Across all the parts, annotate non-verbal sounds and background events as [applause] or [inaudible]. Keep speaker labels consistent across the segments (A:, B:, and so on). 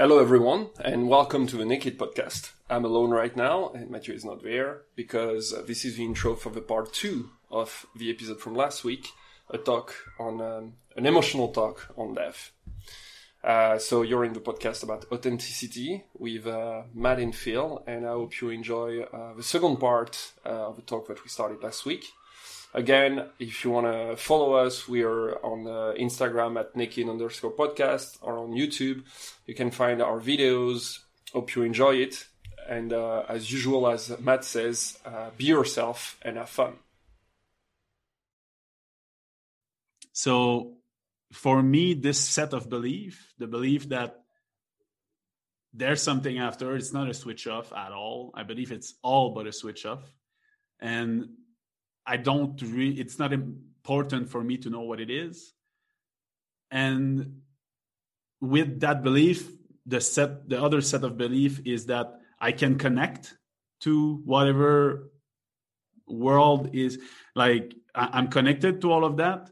A: Hello, everyone, and welcome to the Naked Podcast. I'm alone right now, and Mathieu is not there because uh, this is the intro for the part two of the episode from last week, a talk on um, an emotional talk on death. Uh, so you're in the podcast about authenticity with uh, Matt and Phil, and I hope you enjoy uh, the second part uh, of the talk that we started last week. Again, if you want to follow us, we are on uh, Instagram at naked underscore podcast or on YouTube. You can find our videos. Hope you enjoy it. And uh, as usual, as Matt says, uh, be yourself and have fun.
B: So, for me, this set of belief, the belief that there's something after, it's not a switch off at all. I believe it's all but a switch off. And I don't really, it's not important for me to know what it is. And with that belief, the set, the other set of belief is that I can connect to whatever world is like I'm connected to all of that.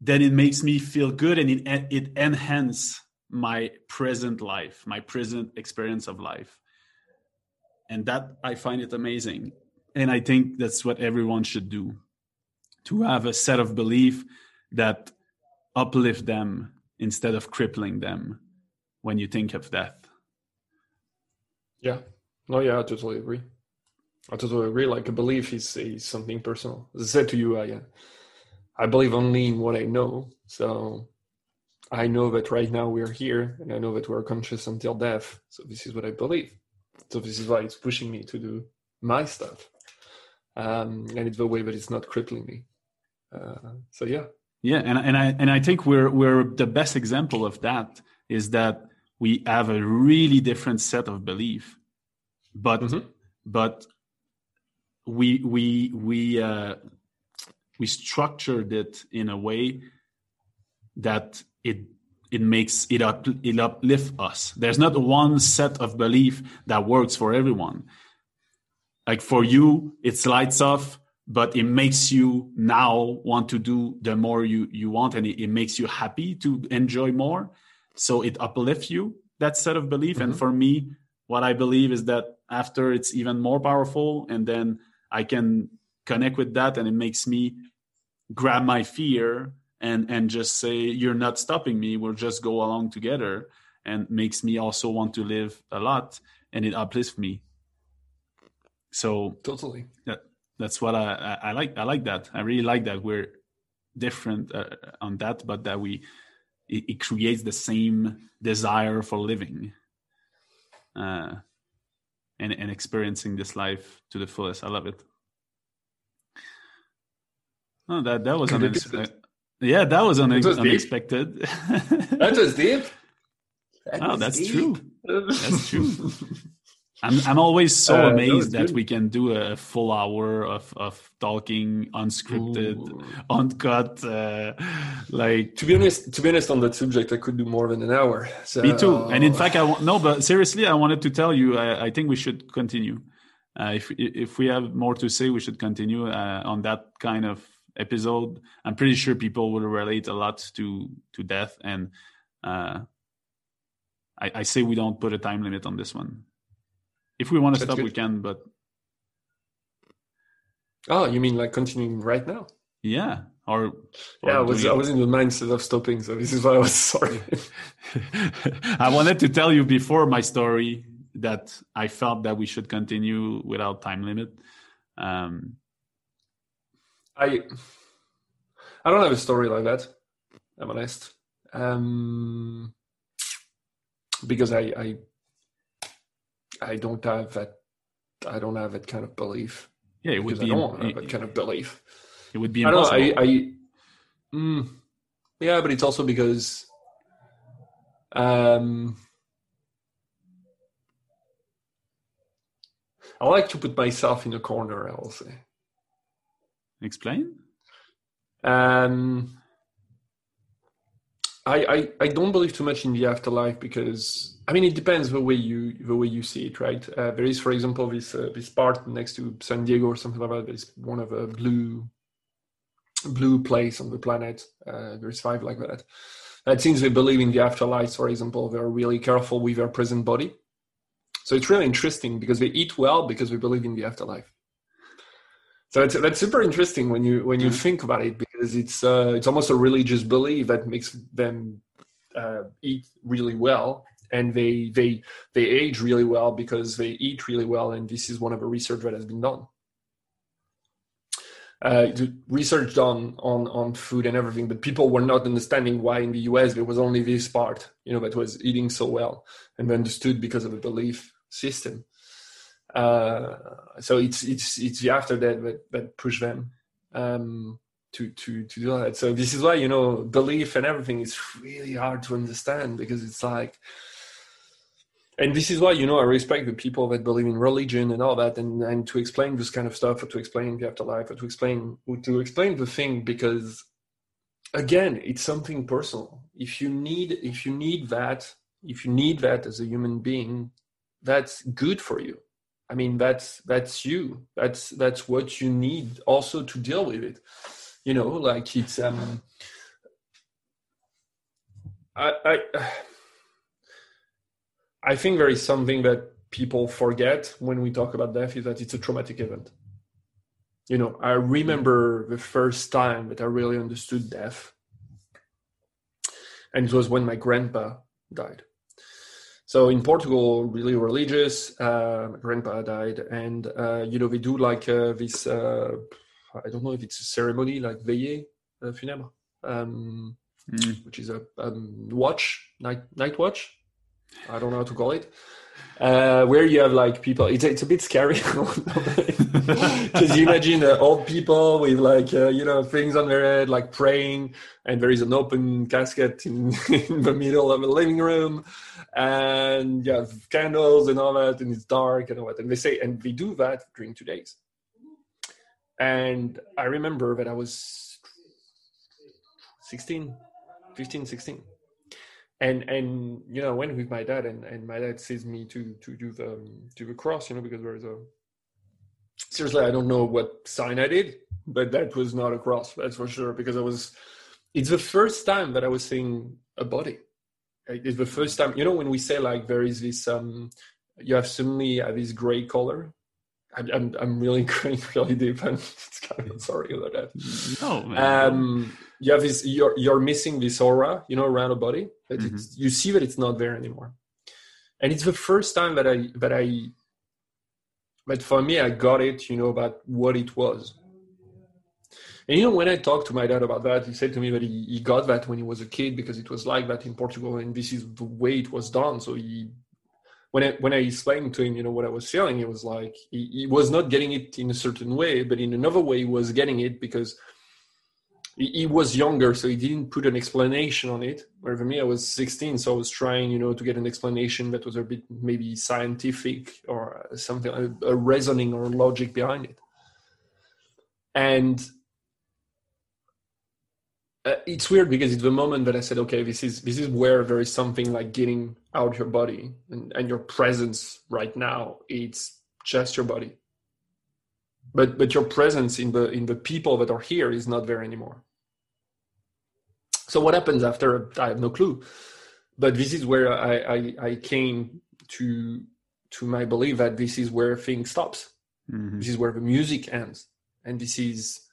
B: Then it makes me feel good and it it enhances my present life, my present experience of life. And that I find it amazing and i think that's what everyone should do to have a set of belief that uplift them instead of crippling them when you think of death.
A: Yeah. No yeah i totally agree. I totally agree. Like a belief is, is something personal. As i said to you i uh, i believe only in what i know. So i know that right now we're here and i know that we're conscious until death. So this is what i believe. So this is why it's pushing me to do my stuff um, and it's the way that it's not crippling me. Uh, so yeah,
B: yeah, and and I and I think we're we're the best example of that is that we have a really different set of belief, but mm-hmm. but we we we uh, we structured it in a way that it it makes it up it uplift us. There's not one set of belief that works for everyone like for you it's lights off but it makes you now want to do the more you you want and it, it makes you happy to enjoy more. So it uplifts you that set of belief. Mm-hmm. and for me what i believe is that after it's even more powerful and then i can connect with that and it makes me grab my fear and and just say you're not stopping me. We'll just go along together and makes me also want to live a lot and it uplifts me so
A: totally,
B: that that's what I, I, I like. I like that. I really like that we're different uh, on that, but that we it, it, creates the same desire for living, uh, and and experiencing this life to the fullest. I love it. Oh, that that was unexpected. Yeah, that was, un- was unexpected.
A: that was deep.
B: That [laughs] oh, that's deep. true. That's true. [laughs] I'm I'm always so uh, amazed that, that we can do a full hour of of talking unscripted, Ooh. uncut. Uh, like
A: to be honest, to be honest on that subject, I could do more than an hour. So.
B: Me too. And in fact, I want no, but seriously, I wanted to tell you. I, I think we should continue. Uh, if if we have more to say, we should continue uh, on that kind of episode. I'm pretty sure people will relate a lot to to death, and uh, I, I say we don't put a time limit on this one. If we want to That's stop, good. we can. But
A: oh, you mean like continuing right now?
B: Yeah. Or, or
A: yeah, I was I was in the mindset of stopping, so this is why I was [laughs] sorry. [laughs]
B: I wanted to tell you before my story that I felt that we should continue without time limit. Um,
A: I I don't have a story like that. I'm honest, um, because I, I I don't have that. I don't have that kind of belief.
B: Yeah, it would be.
A: I don't have that kind of belief.
B: It would be impossible.
A: I don't know. I, I mm, yeah, but it's also because um, I like to put myself in a corner. I will say.
B: Explain.
A: Um, I, I, I don't believe too much in the afterlife because I mean it depends the way you the way you see it, right? Uh, there is, for example, this uh, this part next to San Diego or something like that. There's one of a blue blue place on the planet. Uh, there's five like that. that since they believe in the afterlife, for example, they're really careful with their present body. So it's really interesting because they eat well because we believe in the afterlife. So it's, that's super interesting when you when you mm-hmm. think about it because it's uh, it's almost a religious belief that makes them uh, eat really well. And they they they age really well because they eat really well. And this is one of the research that has been done. Uh, research done on on food and everything, but people were not understanding why in the US there was only this part, you know, that was eating so well, and they understood because of a belief system. Uh, so it's it's it's the after that that, that push them. Um, to to to do that. So this is why you know belief and everything is really hard to understand because it's like and this is why you know I respect the people that believe in religion and all that, and and to explain this kind of stuff, or to explain the afterlife, or to explain to explain the thing, because again, it's something personal. If you need if you need that, if you need that as a human being, that's good for you. I mean, that's that's you. That's that's what you need also to deal with it. You know, like it's um. I, I I think there is something that people forget when we talk about death is that it's a traumatic event. You know, I remember the first time that I really understood death, and it was when my grandpa died. So in Portugal, really religious. Uh, grandpa died, and uh, you know they do like uh, this. I don't know if it's a ceremony like veillée uh, funèbre, um, mm. which is a um, watch night night watch I don't know how to call it. Uh, where you have like people, it's it's a bit scary [laughs] because you [laughs] imagine uh, old people with like uh, you know things on their head, like praying, and there is an open casket in, [laughs] in the middle of a living room, and you have candles and all that, and it's dark and all that. And they say, and we do that during two days. And I remember that I was 16, 15, 16 and and you know went with my dad and, and my dad says me to to do the do the cross you know because there's a seriously i don't know what sign i did but that was not a cross that's for sure because i was it's the first time that i was seeing a body. It's the first time you know when we say like there is this um you have suddenly uh, this gray color I'm, I'm, I'm really [laughs] going really deep and it's kind of sorry about that. No, man. Um, you have this, you're, you're missing this aura, you know, around a body that mm-hmm. you see that it's not there anymore. And it's the first time that I, that I, but for me, I got it, you know, about what it was. And you know, when I talked to my dad about that, he said to me that he, he got that when he was a kid because it was like that in Portugal and this is the way it was done. So he when I when I explained to him, you know, what I was feeling, it was like he, he, was not getting it in a certain way, but in another way, he was getting it because he, he, was younger, so he didn't put an explanation on it. Where for me, I was 16, so I was trying, you know, to get an explanation that was a bit maybe scientific or something, a, a reasoning or logic behind it. And uh, it's weird because it's the moment that I said, okay, this is this is where there is something like getting out your body and, and your presence right now. It's just your body, but but your presence in the in the people that are here is not there anymore. So what happens after? I have no clue, but this is where I I, I came to to my belief that this is where things stops. Mm-hmm. This is where the music ends, and this is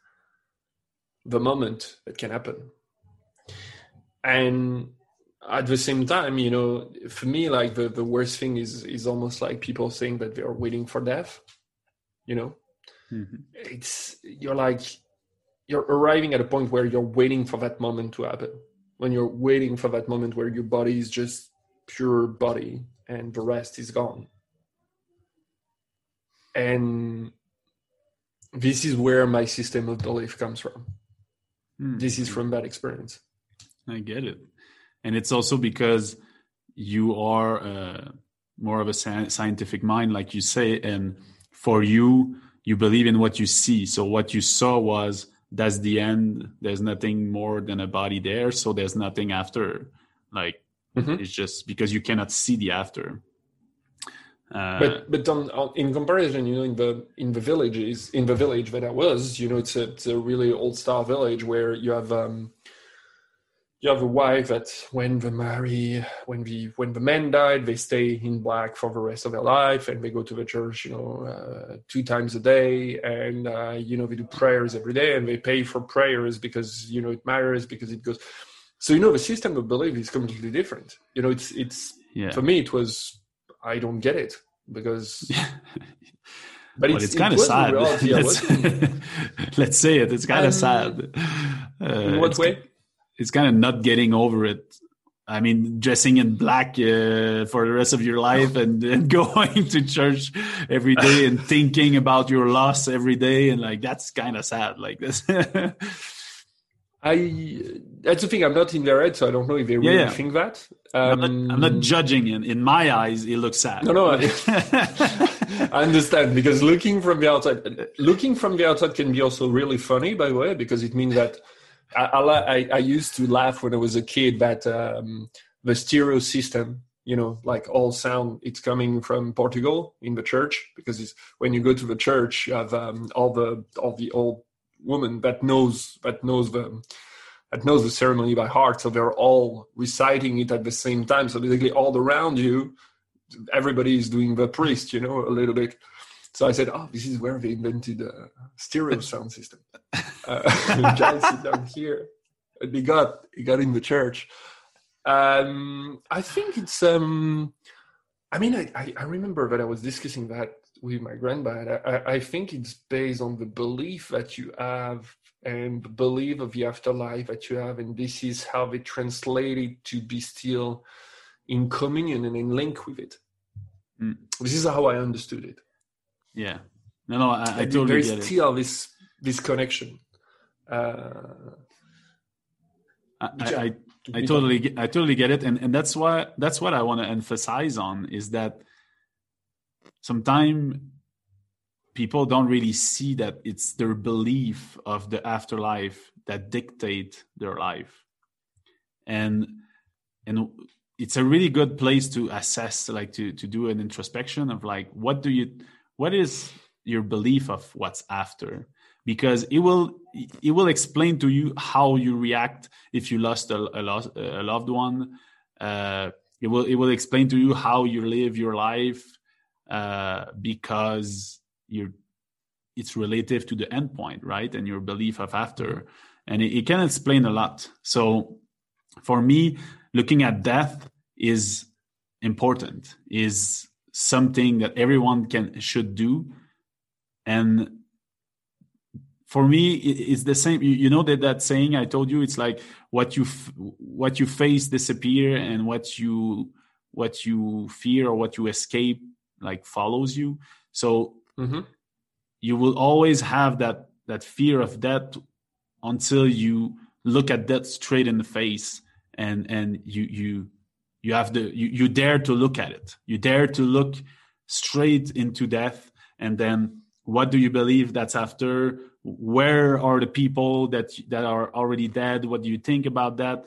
A: the moment that can happen. And at the same time, you know, for me, like the, the worst thing is is almost like people saying that they are waiting for death. You know, mm-hmm. it's you're like you're arriving at a point where you're waiting for that moment to happen. When you're waiting for that moment where your body is just pure body and the rest is gone. And this is where my system of belief comes from. Mm. This is from that experience.
B: I get it. And it's also because you are uh, more of a scientific mind, like you say, and for you, you believe in what you see. So what you saw was that's the end. There's nothing more than a body there. So there's nothing after. Like mm-hmm. it's just because you cannot see the after.
A: Uh, but but on, on, in comparison, you know, in the in the villages, in the village that I was, you know, it's a, it's a really old style village where you have um, you have a wife that when the marry when the when the man died they stay in black for the rest of their life and they go to the church you know uh, two times a day and uh, you know they do prayers every day and they pay for prayers because you know it matters because it goes so you know the system of belief is completely different you know it's it's yeah. for me it was i don't get it because [laughs]
B: but well, it's, it's kind of sad [laughs] let's, [laughs] let's, say it it's kind of um, sad
A: uh, in what way
B: it's kind of not getting over it. I mean, dressing in black uh, for the rest of your life and, and, going to church every day and thinking about your loss every day, and like that's kind of sad. Like this.
A: I that's the thing. I'm not in their head, so I don't know if they really yeah, yeah. think that.
B: Um, I'm, not, I'm, not, um, judging. In in my eyes, it looks sad.
A: No, no. I, [laughs] [laughs] I understand because looking from the outside, looking from the outside can be also really funny. By the way, because it means that I, I, I, used to laugh when I was a kid that um, the stereo system, you know, like all sound, it's coming from Portugal in the church because it's, when you go to the church, you have um, all the all the old woman that knows that knows the that knows the ceremony by heart, so they're all reciting it at the same time. So basically, all around you, everybody is doing the priest, you know, a little bit. So I said, "Oh, this is where they invented the stereo [laughs] sound system." Uh, [laughs] sit down here, and he got he got in the church. Um, I think it's. Um, I mean, I, I remember that I was discussing that with my granddad. I, I think it's based on the belief that you have and belief of the afterlife that you have, and this is how they translate it to be still in communion and in link with it. Mm. This is how I understood it.
B: Yeah. No, no, I, I totally
A: There's
B: get
A: still this this connection. Uh,
B: I, I, I totally get, I totally get it, and and that's why that's what I want to emphasize on is that sometimes people don't really see that it's their belief of the afterlife that dictate their life, and and it's a really good place to assess, like to to do an introspection of like what do you what is your belief of what's after? Because it will it will explain to you how you react if you lost a, a, a loved one. Uh, it will it will explain to you how you live your life uh, because you're it's relative to the endpoint right? And your belief of after. And it, it can explain a lot. So for me looking at death is important is something that everyone can should do. And for me it's the same. You, know that that saying i told you it's like what you what you face disappear and what you what you fear or what you escape like follows you. So mm-hmm. you will always have that that fear of death until you look at death straight in the face and and you you you have the you, you dare to look at it. You dare to look straight into death and then what do you believe that's after? Where are the people that that are already dead? What do you think about that?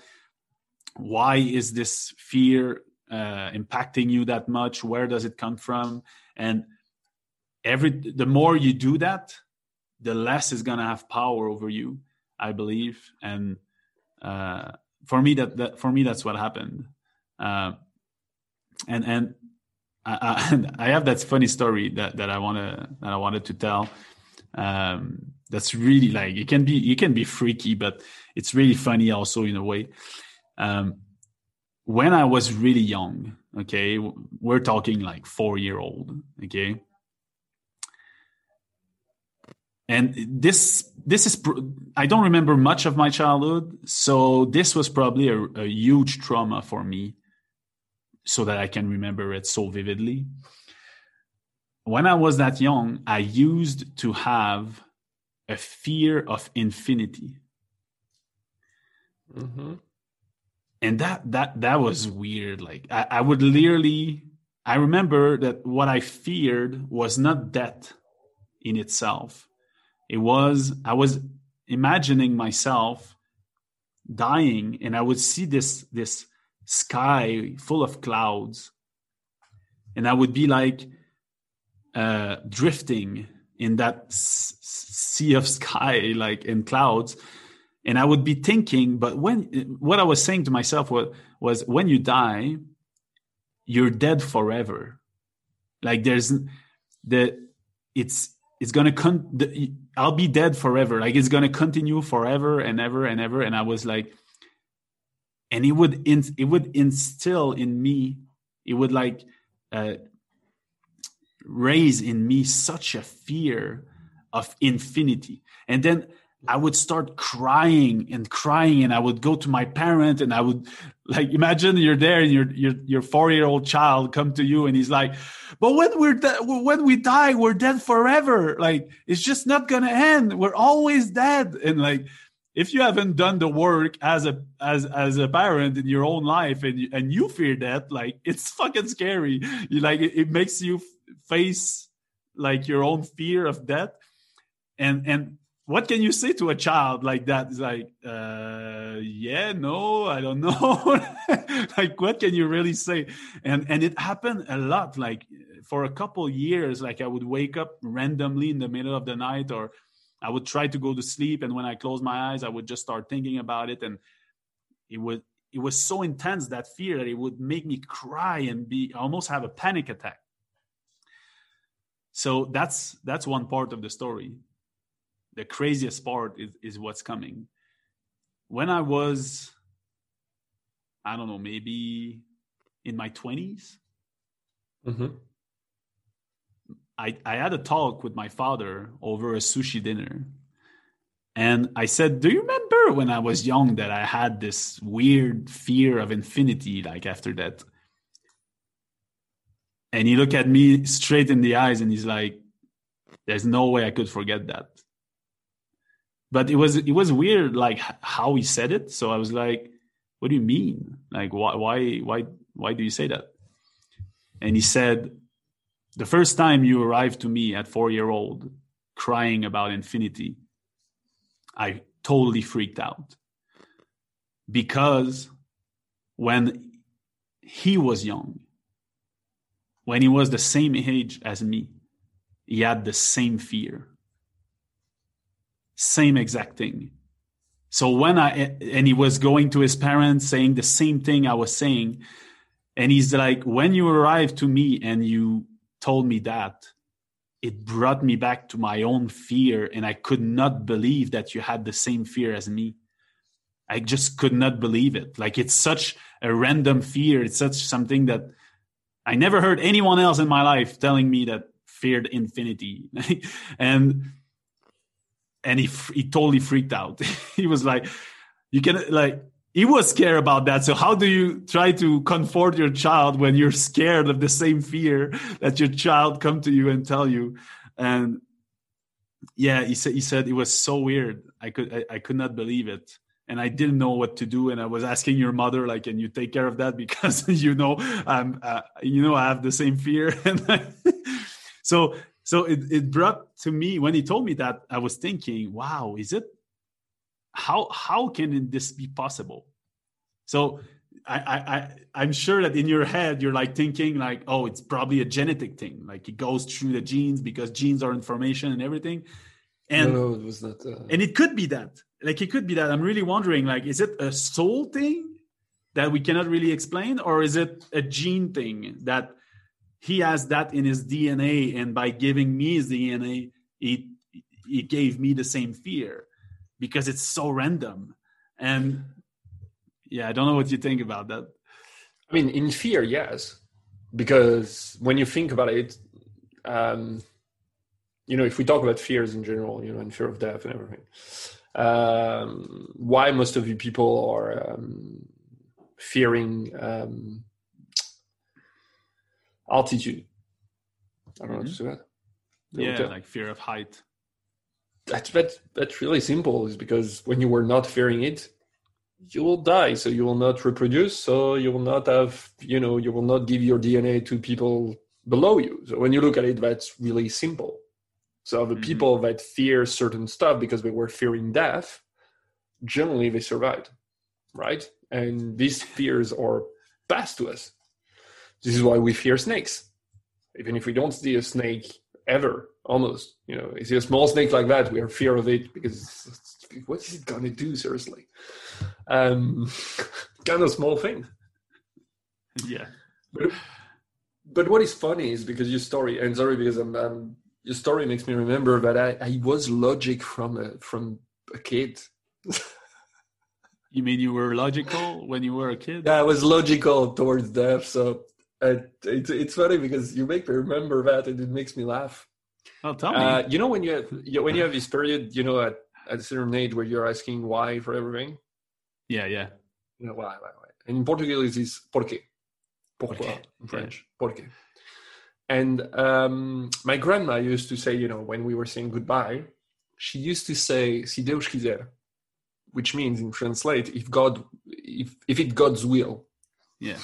B: Why is this fear uh, impacting you that much? Where does it come from? And every the more you do that the less is going to have power over you i believe and uh, for me that, that for me that's what happened uh, and and I, I, have that funny story that that I wanna that I wanted to tell. Um, that's really like it can be it can be freaky, but it's really funny also in a way. Um, when I was really young, okay, we're talking like four year old, okay. And this this is I don't remember much of my childhood, so this was probably a, a huge trauma for me so that I can remember it so vividly. When I was that young, I used to have a fear of infinity. Mm-hmm. And that that that was weird. Like I, I would literally I remember that what I feared was not death in itself. It was I was imagining myself dying and I would see this this sky full of clouds and i would be like uh, drifting in that s- sea of sky like in clouds and I would be thinking, but when what I was saying to myself was was when you die, you're dead forever. Like there's the it's it's gonna con the, I'll be dead forever. Like it's gonna continue forever and ever and ever. And I was like, and it would in, it would instill in me, it would like uh, raise in me such a fear of infinity. And then I would start crying and crying, and I would go to my parent, and I would like imagine you're there, and your your your four year old child come to you, and he's like, "But when we're de- when we die, we're dead forever. Like it's just not gonna end. We're always dead." And like, if you haven't done the work as a as as a parent in your own life, and you, and you fear that, like [laughs] it's fucking scary. You like it, it makes you face like your own fear of death, and and what can you say to a child like that? It's like, uh, yeah, no, I don't know. [laughs] like, what can you really say? And and it happened a lot. Like for a couple years, like I would wake up randomly in the middle of the night, or I would try to go to sleep, and when I close my eyes, I would just start thinking about it, and it would it was so intense that fear that it would make me cry and be almost have a panic attack. So that's that's one part of the story the craziest part is, is what's coming. When I was, I don't know, maybe in my 20s, mm-hmm. I, I had a talk with my father over a sushi dinner. And I said, Do you remember when I was young that I had this weird fear of infinity, like after that? And he looked at me straight in the eyes and he's like, There's no way I could forget that but it was it was weird like how he said it. So i was like what do you mean? Like why why why why do you say that? And he said the first time you arrived to me at 4 year old crying about infinity i totally freaked out. Because when he was young when he was the same age as me he had the same fear same exact thing. So when I, and he was going to his parents saying the same thing I was saying. And he's like, when you arrived to me and you told me that, it brought me back to my own fear. And I could not believe that you had the same fear as me. I just could not believe it. Like it's such a random fear. It's such something that I never heard anyone else in my life telling me that feared infinity. [laughs] and and he he totally freaked out. [laughs] he was like, "You can like." He was scared about that. So how do you try to comfort your child when you're scared of the same fear that your child come to you and tell you? And yeah, he said he said it was so weird. I could I, I could not believe it and I didn't know what to do. And I was asking your mother, like, can you take care of that [laughs] because you know, I'm, uh, you know, I have the same fear. [laughs] and so so it, it brought to me when he told me that i was thinking wow is it how how can this be possible? So I, I i'm sure that in your head you're like thinking like oh it's probably a genetic thing. Like it goes through the genes because genes are information and everything. And
A: no, no it was not uh...
B: and it could be that. Like it could be that. I'm really wondering like is it a soul thing that we cannot really explain or is it a gene thing that he has that in his DNA, and by giving me his DNA, he he gave me the same fear because it's so random. And yeah, I don't know what you think about that.
A: I mean, in fear, yes, because when you think about it, um, you know, if we talk about fears in general, you know, and fear of death and everything, um, why most of you people are um, fearing um, altitude. I don't know mm-hmm. what to
B: say. Yeah, like fear of height.
A: That's that's that's really simple. Is because when you were not fearing it, you will die. So you will not reproduce. So you will not have you know you will not give your DNA to people below you. So when you look at it, that's really simple. So the mm-hmm. people that fear certain stuff because they were fearing death, generally they survived, right? And these fears are passed to us. This is why we fear snakes. Even if we don't see a snake ever, almost, you know, you see a small snake like that, we are fear of it because what is it gonna do? Seriously, um, [laughs] kind of small thing.
B: Yeah,
A: but but what is funny is because your story, and sorry because I'm, I'm your story makes me remember that I, I was logic from a from a kid.
B: you mean you were logical when you were a kid?
A: Yeah, I was logical towards death. So uh, it, it's funny because you make me remember that, and it makes me laugh.
B: Oh, tell me.
A: Uh, you know when you have, when you have this period, you know, at, at a certain age where you're asking why for everything.
B: Yeah, yeah.
A: You know, why, why, why? And in Portuguese, it's porquê. Pourquoi
B: Porquê.
A: in French? Porquê. And um, my grandma used to say, you know, when we were saying goodbye, she used to say, "Si Deus quiser," which means, in translate, if God, if if it God's will.
B: Yeah.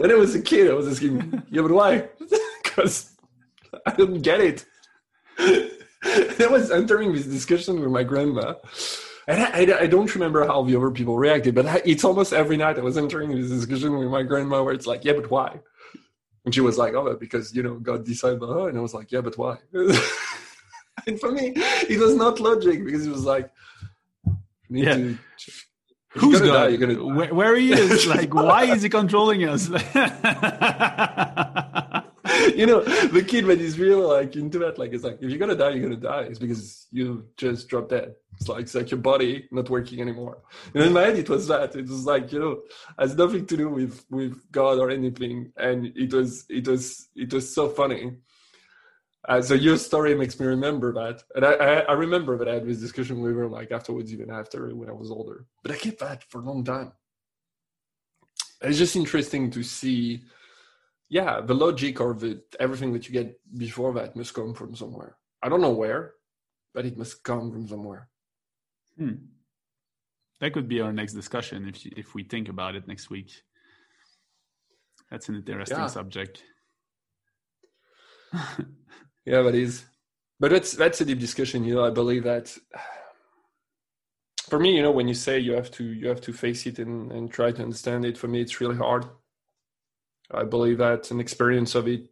A: When I was a kid, I was asking, yeah, but why? [laughs] Because I don't get it. [laughs] I was entering this discussion with my grandma. And I, I, I, don't remember how the other people reacted, but I, it's almost every night I was entering this discussion with my grandma where it's like, yeah, but why? And she was like, oh, because, you know, God decided, oh, and I was like, yeah, but why? [laughs] and for me, it was not logic because it was like,
B: yeah. To, Who's God? Die, you're gonna die. Where, where he is? [laughs] like, why is he controlling us? [laughs]
A: you know, the kid when he's real like into that, like it's like if you're gonna die, you're gonna die. It's because you just dropped dead. It's like it's like your body not working anymore. And in my head, it was that. It was like you know, has nothing to do with with God or anything. And it was it was it was so funny. Uh, so your story makes me remember that, and I, I, I remember that I had this discussion with her like afterwards, even after when I was older. But I kept that for a long time. It's just interesting to see yeah, the logic or the everything that you get before that must come from somewhere. I don't know where, but it must come from somewhere.
B: Hmm. That could be our next discussion if if we think about it next week. That's an interesting yeah. subject. [laughs]
A: yeah, that is. But that's that's a deep discussion. You know, I believe that for me, you know, when you say you have to you have to face it and, and try to understand it, for me, it's really hard I believe that an experience of it,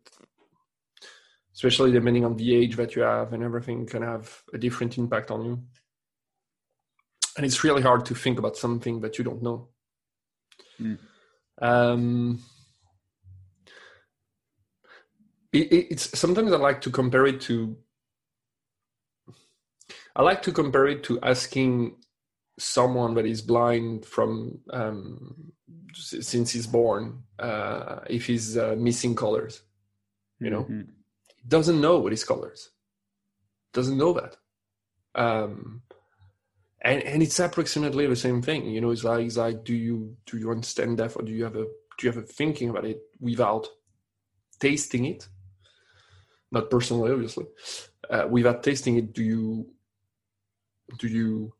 A: especially depending on the age that you have and everything, can have a different impact on you. And it's really hard to think about something that you don't know. Mm. Um, it, it's sometimes I like to compare it to. I like to compare it to asking someone that is blind from um, since he's born uh, if he's uh, missing colors you know mm-hmm. doesn't know what what is colors doesn't know that um, and and it's approximately the same thing you know it's like it's like do you do you understand that or do you have a do you have a thinking about it without tasting it not personally obviously. Uh, without tasting it do you do you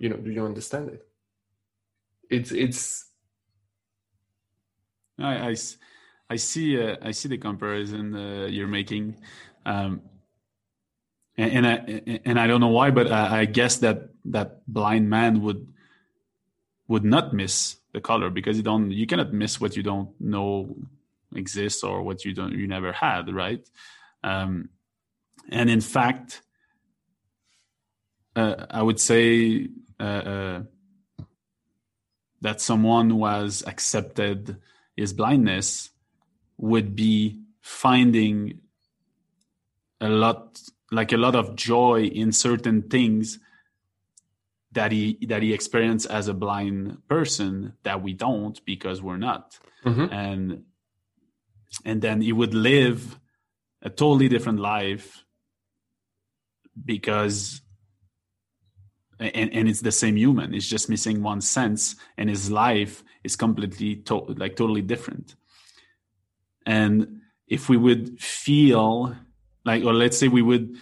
A: you know do you understand it? It's it's
B: I, I, I see uh, I see the comparison uh, you're making, um, and, and, I and I don't know why, but I, I, guess that that blind man would would not miss the color because you don't you cannot miss what you don't know exists or what you don't you never had, right? Um, and in fact, uh, I would say uh, uh, that someone who has accepted his blindness would be finding a lot like a lot of joy in certain things that he that he experienced as a blind person that we don't because we're not mm-hmm. and and then he would live a totally different life because and, and it's the same human. It's just missing one sense and his life is completely to- like totally different. And if we would feel like or let's say we would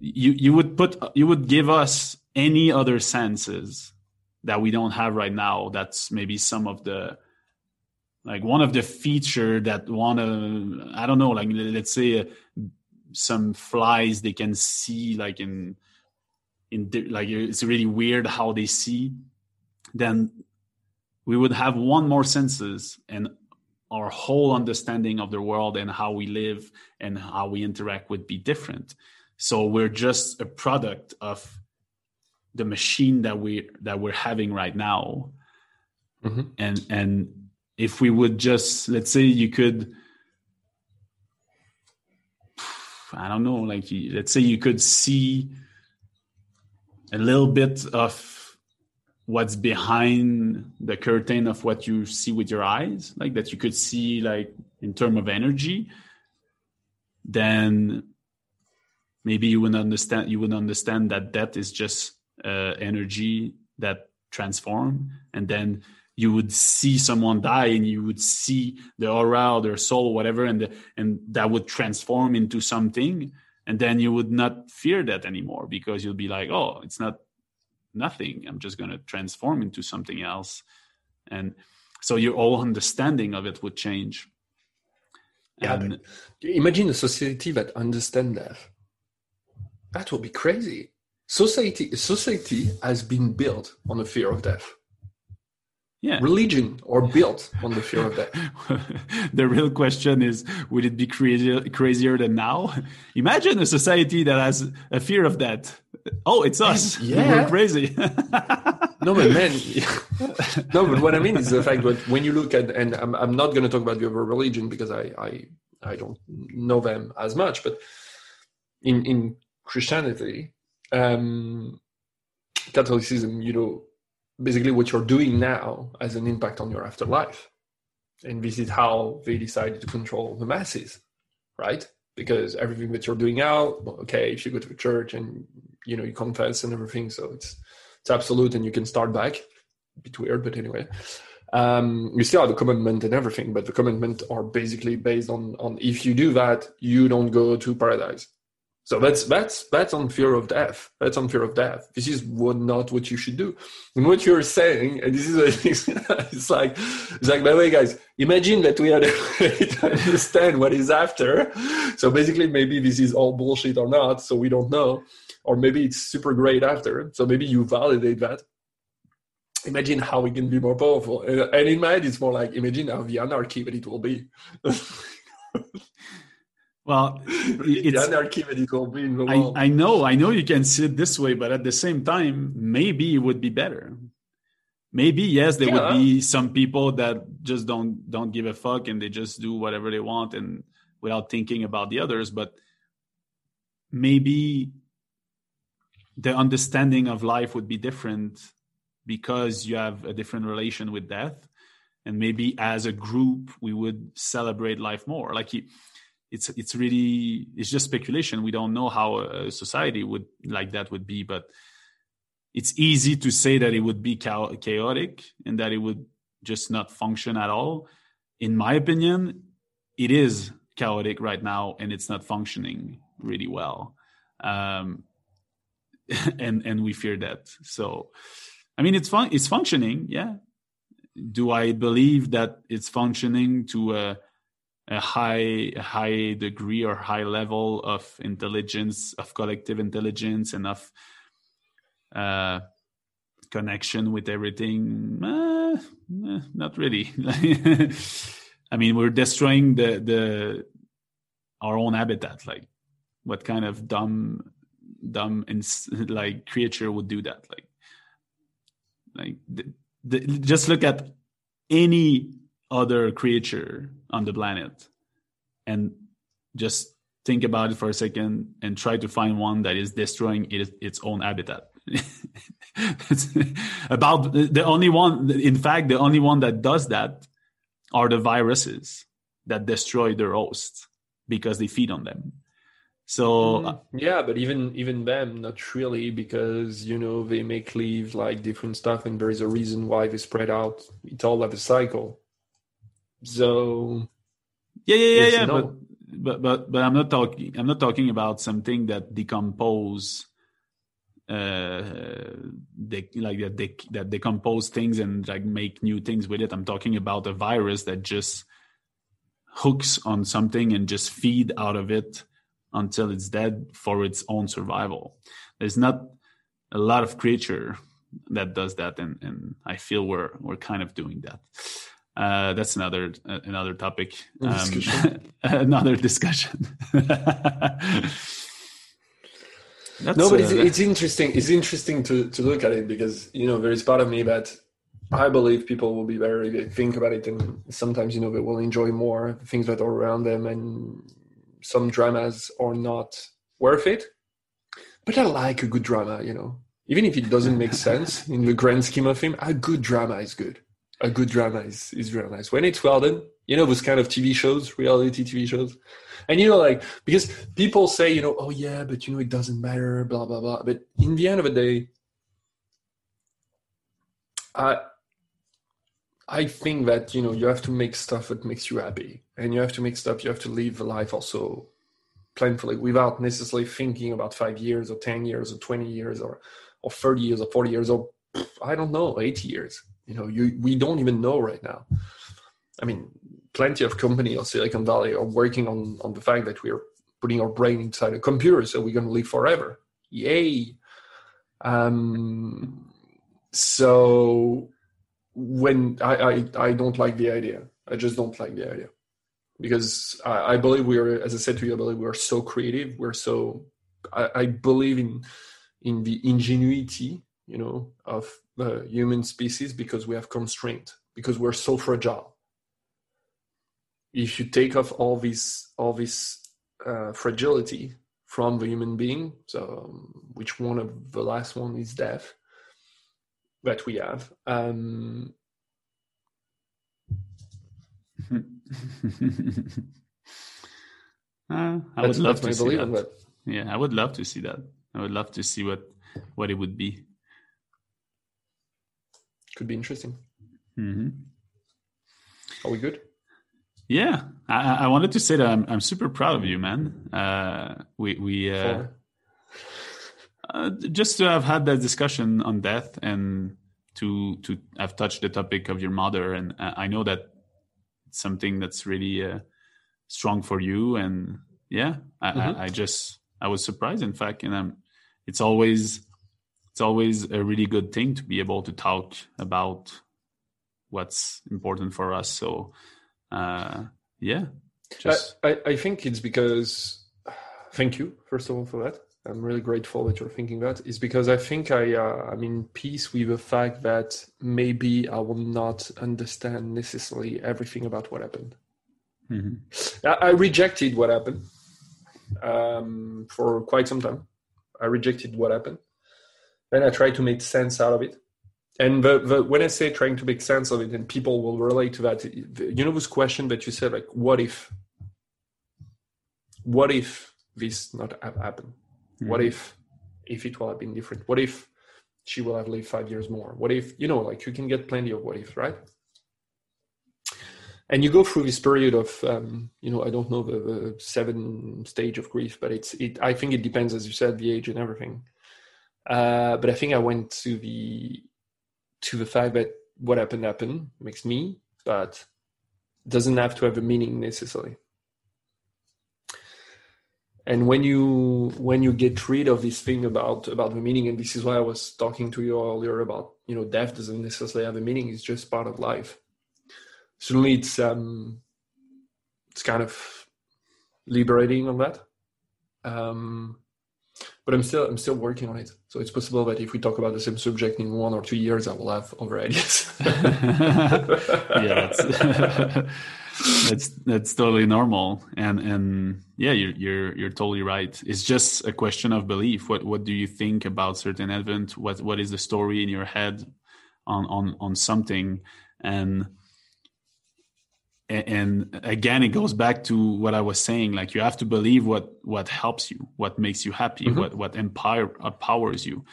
B: you you would put you would give us any other senses that we don't have right now that's maybe some of the like one of the feature that want to i don't know like let's say uh, some flies they can see like in in like it's really weird how they see then we would have one more senses and our whole understanding of the world and how we live and how we interact would be different so we're just a product of the machine that we that we're having right now mm-hmm. and and if we would just let's say you could i don't know like let's say you could see a little bit of what's behind the curtain of what you see with your eyes like that you could see like in terms of energy then maybe you would understand you would understand that that is just uh, energy that transform and then you would see someone die and you would see the aura or their soul whatever and the, and that would transform into something and then you would not fear that anymore because you'll be like oh it's not nothing. I'm just going to transform into something else. And so your whole understanding of it would change.
A: Yeah and, imagine a society that understand that. That would be crazy. Society society has been built on the fear of death
B: yeah.
A: religion or built on the fear of death. [laughs]
B: the real question is would it be crazier, crazier than now? Imagine a society that has a fear of death. Oh, it's us. [laughs] Yeah. We're crazy. [laughs]
A: no, but man, no, but what I mean is the fact that when you look at, and I'm, I'm not going to talk about the other religion because I, I, I don't know them as much, but in, in Christianity, um, Catholicism, you know, basically what you're doing now has an impact on your afterlife. And this is how they decided to control the masses, right? Because everything that you're doing now, okay, if you go to a church and you know you confess and everything, so it's it's absolute and you can start back. A bit weird, but anyway. Um, you still have the commandment and everything, but the commandment are basically based on on if you do that, you don't go to paradise. So that's that's that's on fear of death. That's on fear of death. This is what not what you should do. And what you're saying, and this is [laughs] it's like it's like by the way, guys, imagine that we had [laughs] to understand what is after. So basically, maybe this is all bullshit or not. So we don't know, or maybe it's super great after. So maybe you validate that. Imagine how we can be more powerful. And in my head, it's more like imagine how the anarchy that it will be. [laughs]
B: Well, [laughs]
A: it's anarchy medical being the
B: I, I know, I know you can see it this way, but at the same time, maybe it would be better. Maybe yes, there yeah. would be some people that just don't don't give a fuck and they just do whatever they want and without thinking about the others. But maybe the understanding of life would be different because you have a different relation with death and maybe as a group we would celebrate life more like you, it's it's really it's just speculation. We don't know how a society would like that would be but it's easy to say that it would be chaotic and that it would just not function at all. In my opinion it is chaotic right now and it's not functioning really well. Um, [laughs] and and we fear that. So i mean it's fun it's functioning yeah. Do i believe that it's functioning to a a high high degree or high level of intelligence of collective intelligence and of uh, connection with everything. Uh, eh, not really. [laughs] I mean we're destroying the the our own habitat. Like what kind of dumb dumb ins- like creature would do that? Like like the, the, just look at any other creature on the planet. And just think about it for a second and try to find one that is destroying it, its own habitat. [laughs] About the only one in fact the only one that does that are the viruses that destroy their hosts because they feed on them. So
A: mm, yeah but even even them not really because you know they make leaves like different stuff and there is a reason why they spread out. It all have a cycle so
B: yeah, yeah, yeah, yeah. But, but but but I'm not talking. I'm not talking about something that decompose. Uh, they like that they that decompose things and like make new things with it. I'm talking about a virus that just hooks on something and just feed out of it until it's dead for its own survival. There's not a lot of creature that does that, and and I feel we're we're kind of doing that. Uh, that's another uh, another topic. Um, discussion. [laughs] another discussion. [laughs]
A: No, but it's, uh, it's interesting. It's interesting to, to look at it because you know there is part of me that I believe people will be better if they think about it, and sometimes you know they will enjoy more things that are around them, and some dramas are not worth it. But I like a good drama, you know, even if it doesn't make [laughs] sense in the grand scheme of things. A good drama is good. A good drama is is real nice when it's well done. You know those kind of TV shows, reality TV shows, and you know like because people say you know oh yeah, but you know it doesn't matter, blah blah blah. But in the end of the day, I I think that you know you have to make stuff that makes you happy, and you have to make stuff. You have to live life also planfully without necessarily thinking about five years or ten years or twenty years or or thirty years or forty years or I don't know eighty years. You know, you we don't even know right now. I mean, plenty of companies of Silicon Valley are working on on the fact that we're putting our brain inside a computer, so we're going to live forever. Yay! Um, so when I, I, I don't like the idea. I just don't like the idea because I, I believe we are, as I said to you, I believe we are so creative. We're so I, I believe in in the ingenuity, you know, of the human species because we have constraint because we're so fragile. If you take off all this all this uh, fragility from the human being, so um, which one of the last one is death that we have. Um, [laughs]
B: uh, I would love to see that. that. Yeah, I would love to see that. I would love to see what what it would be.
A: Could be interesting.
B: Mm-hmm.
A: Are we good?
B: Yeah, I, I, wanted to say that I'm I'm super proud of you, man. Uh, we we uh, uh, just to have had that discussion on death and to to have touched the topic of your mother, and I know that it's something that's really uh, strong for you. And yeah, I, mm-hmm. I, I, just I was surprised, in fact, and I'm. It's always it's always a really good thing to be able to talk about what's important for us. So uh, yeah,
A: just I, I think it's because thank you first of all for that I'm really grateful that you're thinking that is because I think I uh, I'm in peace with the fact that maybe I will not understand necessarily everything about what happened.
B: Mm-hmm.
A: I, I, rejected what happened um, for quite some time. I rejected what happened, and I try to make sense out of it. And the, the, when I say trying to make sense of it, and people will relate to that, you know, this question that you said, like, what if? What if this not have happened? Mm-hmm. What if if it will have been different? What if she will have lived five years more? What if you know, like you can get plenty of what ifs, right? And you go through this period of, um, you know, I don't know the, the, seven stage of grief, but it's it. I think it depends, as you said, the age and everything. Uh, but I think I went to the to the fact that what happened happened makes me, but doesn't have to have a meaning necessarily. And when you when you get rid of this thing about about the meaning and this is why i was talking to you earlier about you know death doesn't necessarily have a meaning it's just part of life. Certainly it's um it's kind of liberating on that. Um but i'm still i'm still working on it so it's possible that if we talk about the same subject in one or two years i will have other ideas. [laughs]
B: Yeah [laughs] that's that's totally normal. And and yeah you're you're you're totally right. It's just a question of belief. What what do you think about certain event? What what is the story in your head on on on something? And and again it goes back to what i was saying like you have to believe what what helps you what makes you happy mm-hmm. what what empire empowers you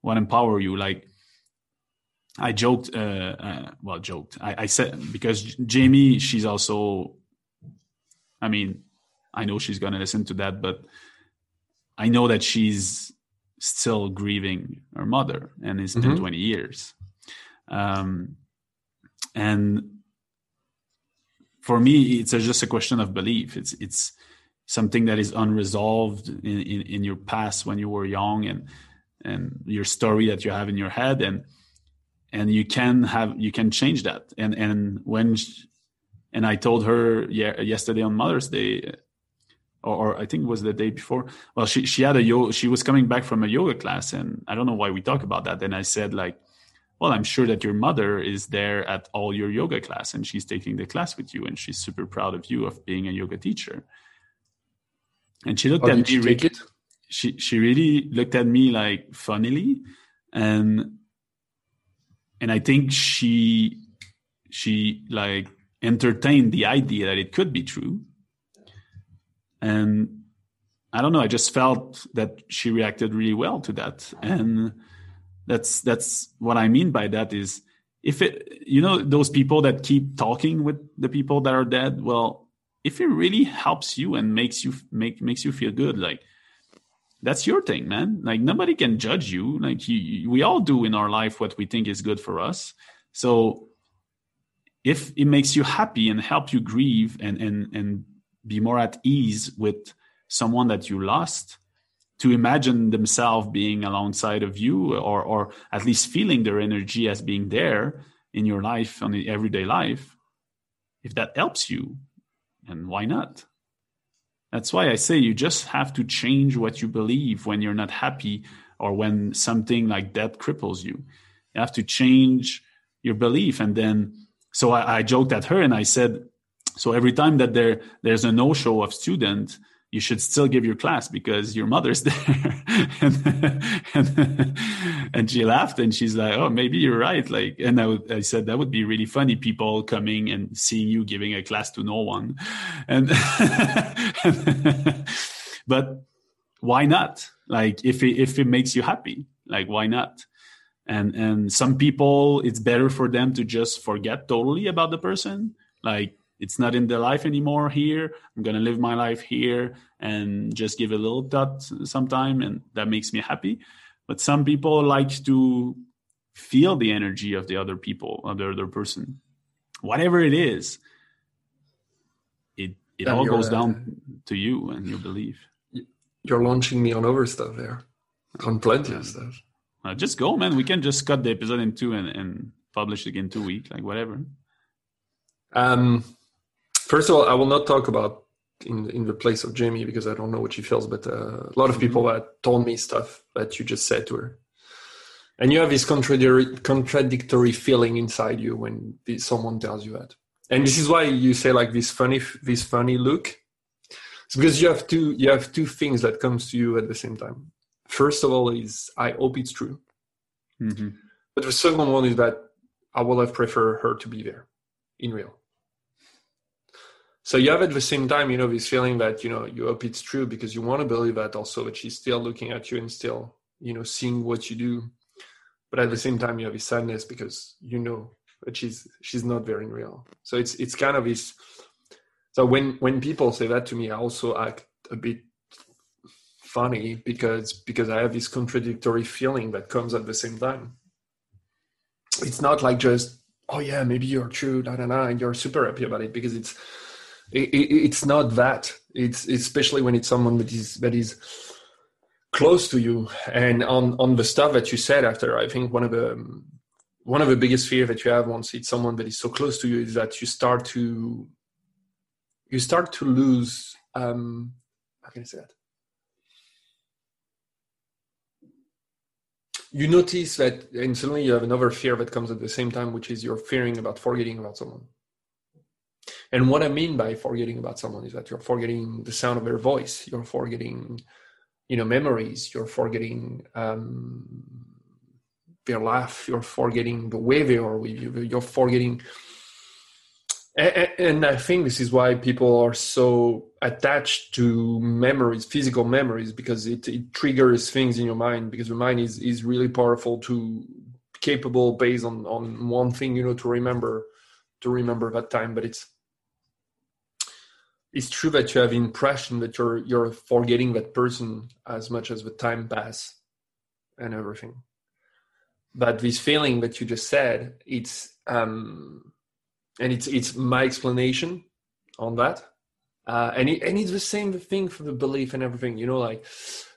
B: what empower you like I joked, uh, uh, well, joked. I, I, said because Jamie, she's also. I mean, I know she's gonna listen to that, but I know that she's still grieving her mother, and it's mm-hmm. been twenty years. Um, and for me, it's just a question of belief. It's it's something that is unresolved in, in, in your past when you were young, and and your story that you have in your head, and and you can have you can change that and and when she, and i told her yeah, yesterday on mother's day or, or, I think it was the day before. Well, she she had a yoga. She was coming back from a yoga class, and I don't know why we talk about that. And I said like, well, I'm sure that your mother is there at all your yoga class, and she's taking the class with you, and she's super proud of you of being a yoga teacher. And she looked
A: How
B: at me.
A: you take?
B: She she really looked at me like funnily, and and I think she she like entertained the idea that it could be true and i don't know i just felt that she reacted really well to that and that's that's what i mean by that is if it you know those people that keep talking with the people that are dead well if it really helps you and makes you make makes you feel good like that's your thing man. Like nobody can judge you. Like you, we all do in our life what we think is good for us. So if it makes you happy and help you grieve and and and be more at ease with someone that you lost to imagine themselves being alongside of you or or at least feeling their energy as being there in your life on the everyday life if that helps you and why not? That's why i say you just have to change what you believe when you're not happy or when something like that cripples you. You have to change your belief and then so I, I joked at her and i said so every time that there there's a no show of student, you should still give your class because your mother's [laughs] there. and, and, and, she laughed and she's like, "Oh, maybe you're right." Like, and I, said that would be really funny. People coming and seeing you giving a class to no one, and [laughs] but why not? Like, if it, if it makes you happy, like why not? And and some people, it's better for them to just forget totally about the person, like it's not in the life anymore here. I'm gonna live my life here and just give a little thought sometime and that makes me happy. But some people like to feel the energy of the other people of the other person. Whatever it is it it all goes down uh, to you and your belief.
A: you're launching me on over stuff there. On plenty of stuff.
B: Uh, just go man. We can just cut the episode in two and, and publish it in two weeks like whatever.
A: Um First of all, I will not talk about in in the place of Jamie because I don't know what she feels, but uh, a lot of people mm-hmm. that told me stuff that you just said to her, and you have this contradictory contradictory feeling inside you when someone tells you that, and this is why you say like this funny this funny look. It's because you have two you have two things that comes to you at the same time. First of all, is I hope it's true, mm-hmm. but the second one is that I would have preferred her to be there in real so you have at the same time you know this feeling that you know you hope it's true because you want to believe that also that she's still looking at you and still you know seeing what you do. But at the same time you have this sadness because you know that she's she's not very real. So it's it's kind of this so when when people say that to me i also act a bit funny because because i have this contradictory feeling that comes at the same time. It's not like just oh yeah maybe you're true da, da, da, and you're super happy about it because it's it, it, it's not that. It's especially when it's someone that is that is close to you. And on on the stuff that you said after, I think one of the one of the biggest fear that you have once it's someone that is so close to you is that you start to you start to lose um how can I say that? You notice that and suddenly you have another fear that comes at the same time, which is you're fearing about forgetting about someone. And what I mean by forgetting about someone is that you're forgetting the sound of their voice, you're forgetting, you know, memories, you're forgetting um, their laugh, you're forgetting the way they are with you, you're forgetting. And, I think this is why people are so attached to memories, physical memories, because it, it triggers things in your mind. Because your mind is is really powerful to capable based on on one thing, you know, to remember to remember that time. But it's it's true that you have impression that you're you're forgetting that person as much as the time pass and everything. But this feeling that you just said it's um and it's it's my explanation on that. Uh and it, and it's the same thing for the belief and everything you know like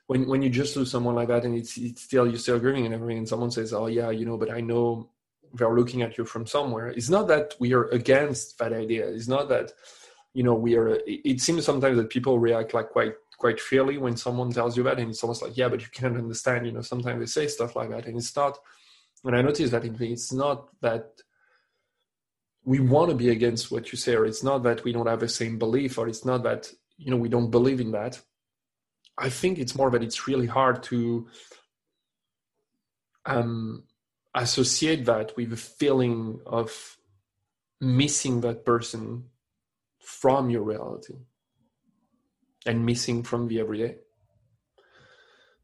A: when when you just lose someone like that and it's, it's still you're still grieving and everything and someone says oh yeah you know but i know they're looking at you from somewhere. It's not that we are against that idea. It's not that you know we are it seems sometimes that people react like quite quite fairly when someone tells you that and it's almost like yeah but you can't understand you know sometimes they say stuff like that and it's not and i notice that it's not that we want to be against what you say or it's not that we don't have the same belief or it's not that you know we don't believe in that. I think it's more that it's really hard to um associate that with a feeling of missing that person from your reality and missing from the everyday.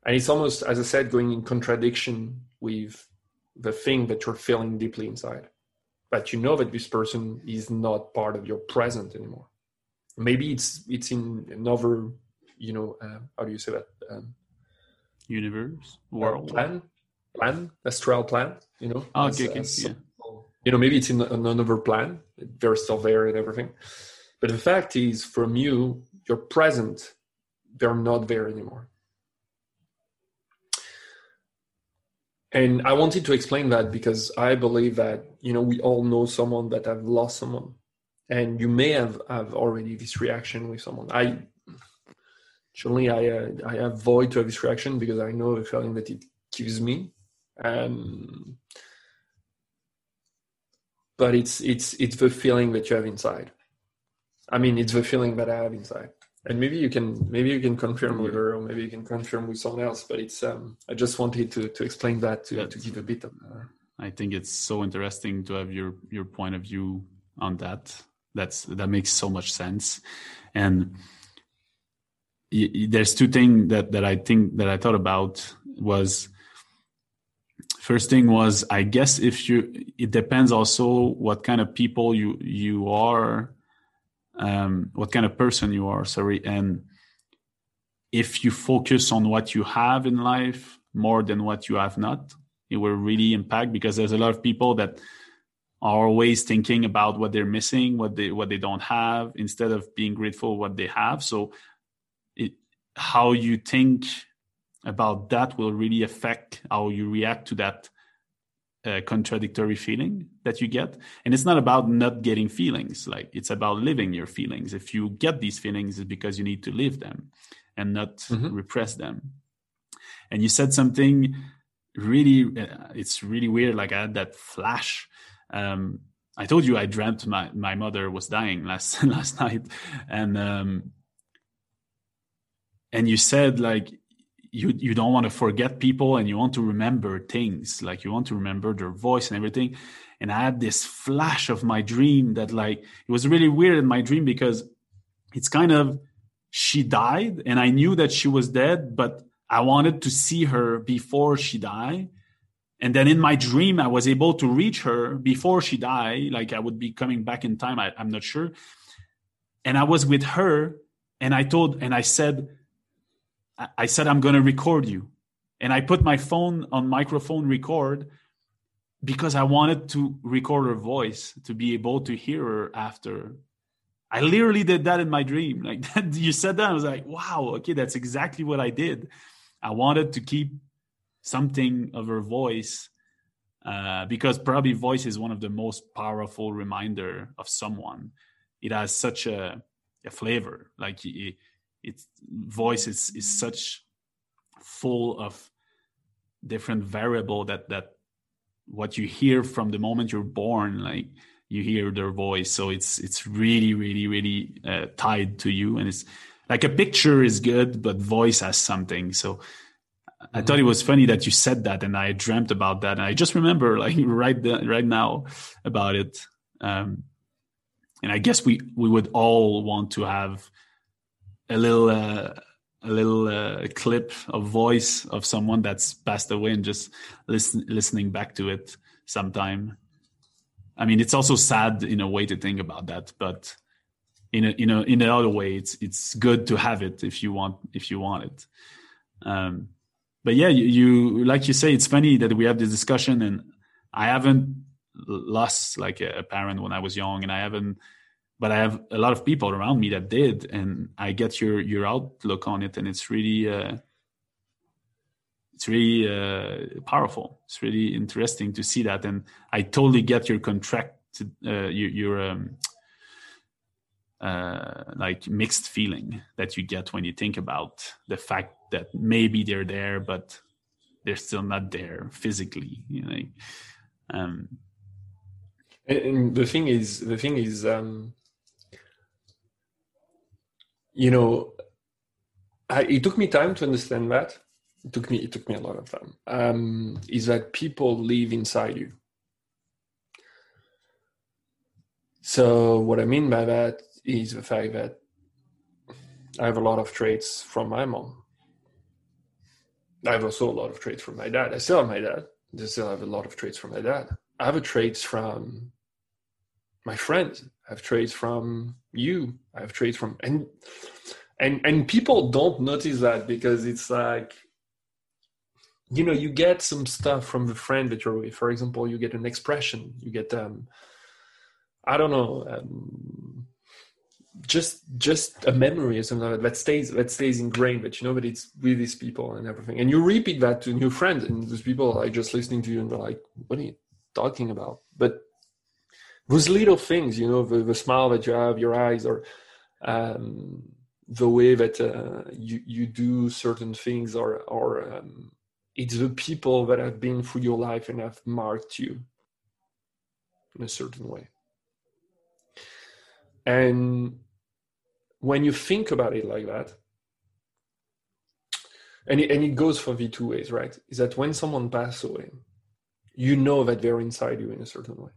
A: And it's almost, as I said, going in contradiction with the thing that you're feeling deeply inside. But you know that this person is not part of your present anymore. Maybe it's it's in another, you know, uh, how do you say that? Um,
B: Universe,
A: world, plan, plan, astral plan. You know,
B: oh, as, okay, as,
A: yeah. You know, maybe it's in another plan. They're still there and everything. But the fact is, from you, your present, they're not there anymore. And I wanted to explain that because I believe that, you know, we all know someone that have lost someone. And you may have, have already this reaction with someone. I generally I uh, I avoid to have this reaction because I know the feeling that it gives me. Um, but it's it's it's the feeling that you have inside I mean, it's the feeling that I have inside. And maybe you can maybe you can confirm with her, or maybe you can confirm with someone else. But it's um, I just wanted to to explain that to to give a bit of. Uh,
B: I think it's so interesting to have your your point of view on that. That's that makes so much sense, and y- y- there's two things that that I think that I thought about was first thing was I guess if you it depends also what kind of people you you are um, what kind of person you are sorry and if you focus on what you have in life more than what you have not it will really impact because there's a lot of people that are always thinking about what they're missing what they what they don't have instead of being grateful what they have. So it, how you think about that will really affect how you react to that uh, contradictory feeling that you get. And it's not about not getting feelings like it's about living your feelings. If you get these feelings it's because you need to live them and not mm-hmm. repress them. And you said something really uh, it's really weird like i had that flash. Um, i told you i dreamt my, my mother was dying last [laughs] last night. And um, and you said like you you don't want to forget people and you want to remember things like you want to remember their voice and everything. And i had this flash of my dream that like it was really weird in my dream because it's kind of she died and i knew that she was dead but i wanted to see her before she died and then in my dream i was able to reach her before she died like i would be coming back in time I, i'm not sure. And i was with her and i told and i said I said, I'm going to record you. And I put my phone on microphone record because I wanted to record her voice to be able to hear her after. I literally did that in my dream. Like [laughs] you said that, I was like, wow, okay, that's exactly what I did. I wanted to keep something of her voice uh, because probably voice is one of the most powerful reminder of someone. It has such a, a flavor. Like it, its voice is is such full of different variable that that what you hear from the moment you're born like you hear their voice. So it's it's really really really uh, tied to you. And it's like a picture is good but voice has something. So I thought it was funny that you said that, and I dreamt about that, and I just remember [laughs] like right the, right now about it. Um, and I guess we we would all want to have a little uh, a little uh, clip of voice of someone that's passed away and just listen, listening back to it sometime. I mean, it's also sad in a way to think about that, but in a in a in another way, it's it's good to have it if you want if you want it. Um, but yeah, you, you like you say, it's funny that we have this discussion, and I haven't lost like a, a parent when I was young, and I haven't but I have a lot of people around me that did, and I get your your outlook on it, and it's really uh, it's really uh, powerful. It's really interesting to see that, and I totally get your contract, uh, your, your um, uh, like mixed feeling that you get when you think about the fact that maybe they're there, but they're still not there physically. You know, um,
A: and, the thing is, the thing is, um, you know, I, it took me time to understand that. It took me, it took me a lot of time. Um, is that people live inside you. So what I mean by that is the fact that I have a lot of traits from my mom. I have also a lot of traits from my dad. I still have my dad. I still have a lot of traits from my dad. I have a traits from my friends. I have traits from you. I have traits from and and and people don't notice that because it's like you know you get some stuff from the friend that you're with. For example, you get an expression. You get um I don't know. Um, just just a memory or something that stays that stays ingrained that you know that it's with these people and everything and you repeat that to new friends and those people are just listening to you and they're like what are you talking about but those little things you know the, the smile that you have your eyes or um, the way that uh, you you do certain things or or um, it's the people that have been through your life and have marked you in a certain way and when you think about it like that, and it, and it goes for the two ways, right? Is that when someone passes away, you know that they're inside you in a certain way.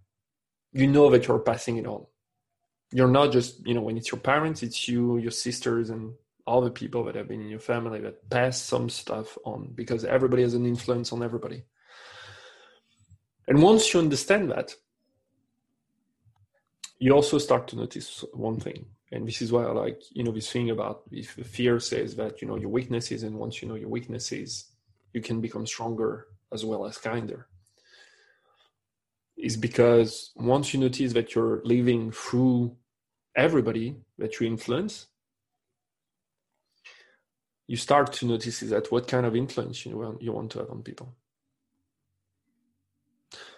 A: You know that you're passing it on. You're not just, you know, when it's your parents, it's you, your sisters, and all the people that have been in your family that pass some stuff on because everybody has an influence on everybody. And once you understand that, you also start to notice one thing and this is why I like you know this thing about if the fear says that you know your weaknesses and once you know your weaknesses you can become stronger as well as kinder is because once you notice that you're living through everybody that you influence you start to notice that what kind of influence you want, you want to have on people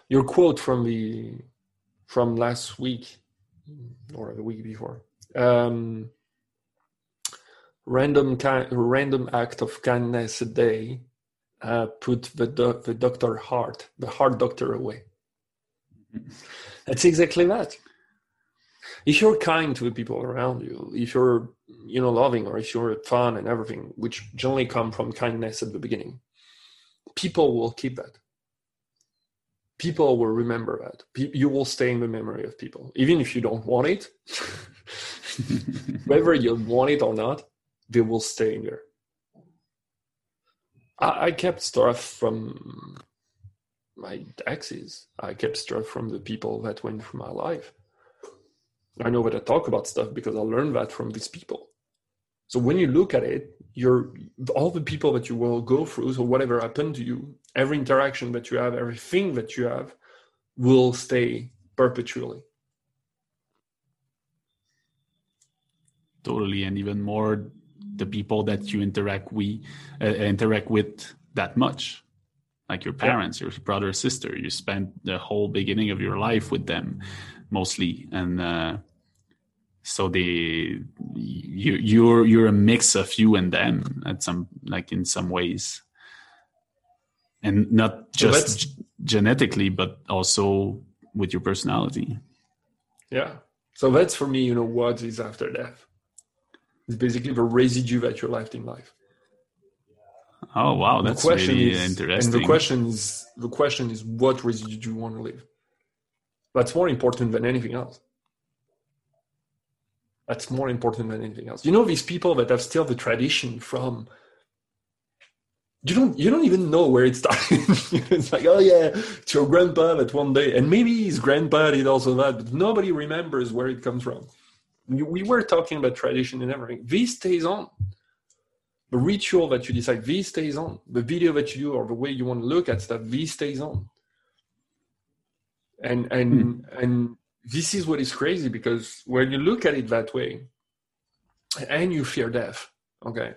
A: your quote from the from last week or the week before um, random ki- random act of kindness a day uh, put the do- the doctor heart the heart doctor away. [laughs] That's exactly that. If you're kind to the people around you, if you're you know loving, or if you're fun and everything, which generally come from kindness at the beginning, people will keep that. People will remember that. you will stay in the memory of people, even if you don't want it. [laughs] whether you want it or not, they will stay in there. I, I kept stuff from my exes. I kept stuff from the people that went through my life. I know that I talk about stuff because I learned that from these people. So when you look at it, you're all the people that you will go through, so whatever happened to you, every interaction that you have, everything that you have will stay perpetually.
B: totally and even more the people that you interact we uh, interact with that much like your parents yeah. your brother or sister you spend the whole beginning of your life with them mostly. And uh, so they you you're you're a mix of you and them at some like in some ways. And not just so genetically but also with your personality.
A: Yeah. So that's for me you know what is after death? It's basically the residue that you left in life.
B: Oh wow, that's really is, interesting.
A: And the question is, the question is, what residue do you want to leave? That's more important than anything else. That's more important than anything else. You know these people that have still the tradition from. You don't. You don't even know where it started. [laughs] it's like, oh yeah, it's your grandpa that one day, and maybe his grandpa did also that, but nobody remembers where it comes from we were talking about tradition and everything. This stays on. The ritual that you decide, this stays on. The video that you do or the way you want to look at stuff, this stays on. And and mm. and this is what is crazy because when you look at it that way, and you fear death, okay,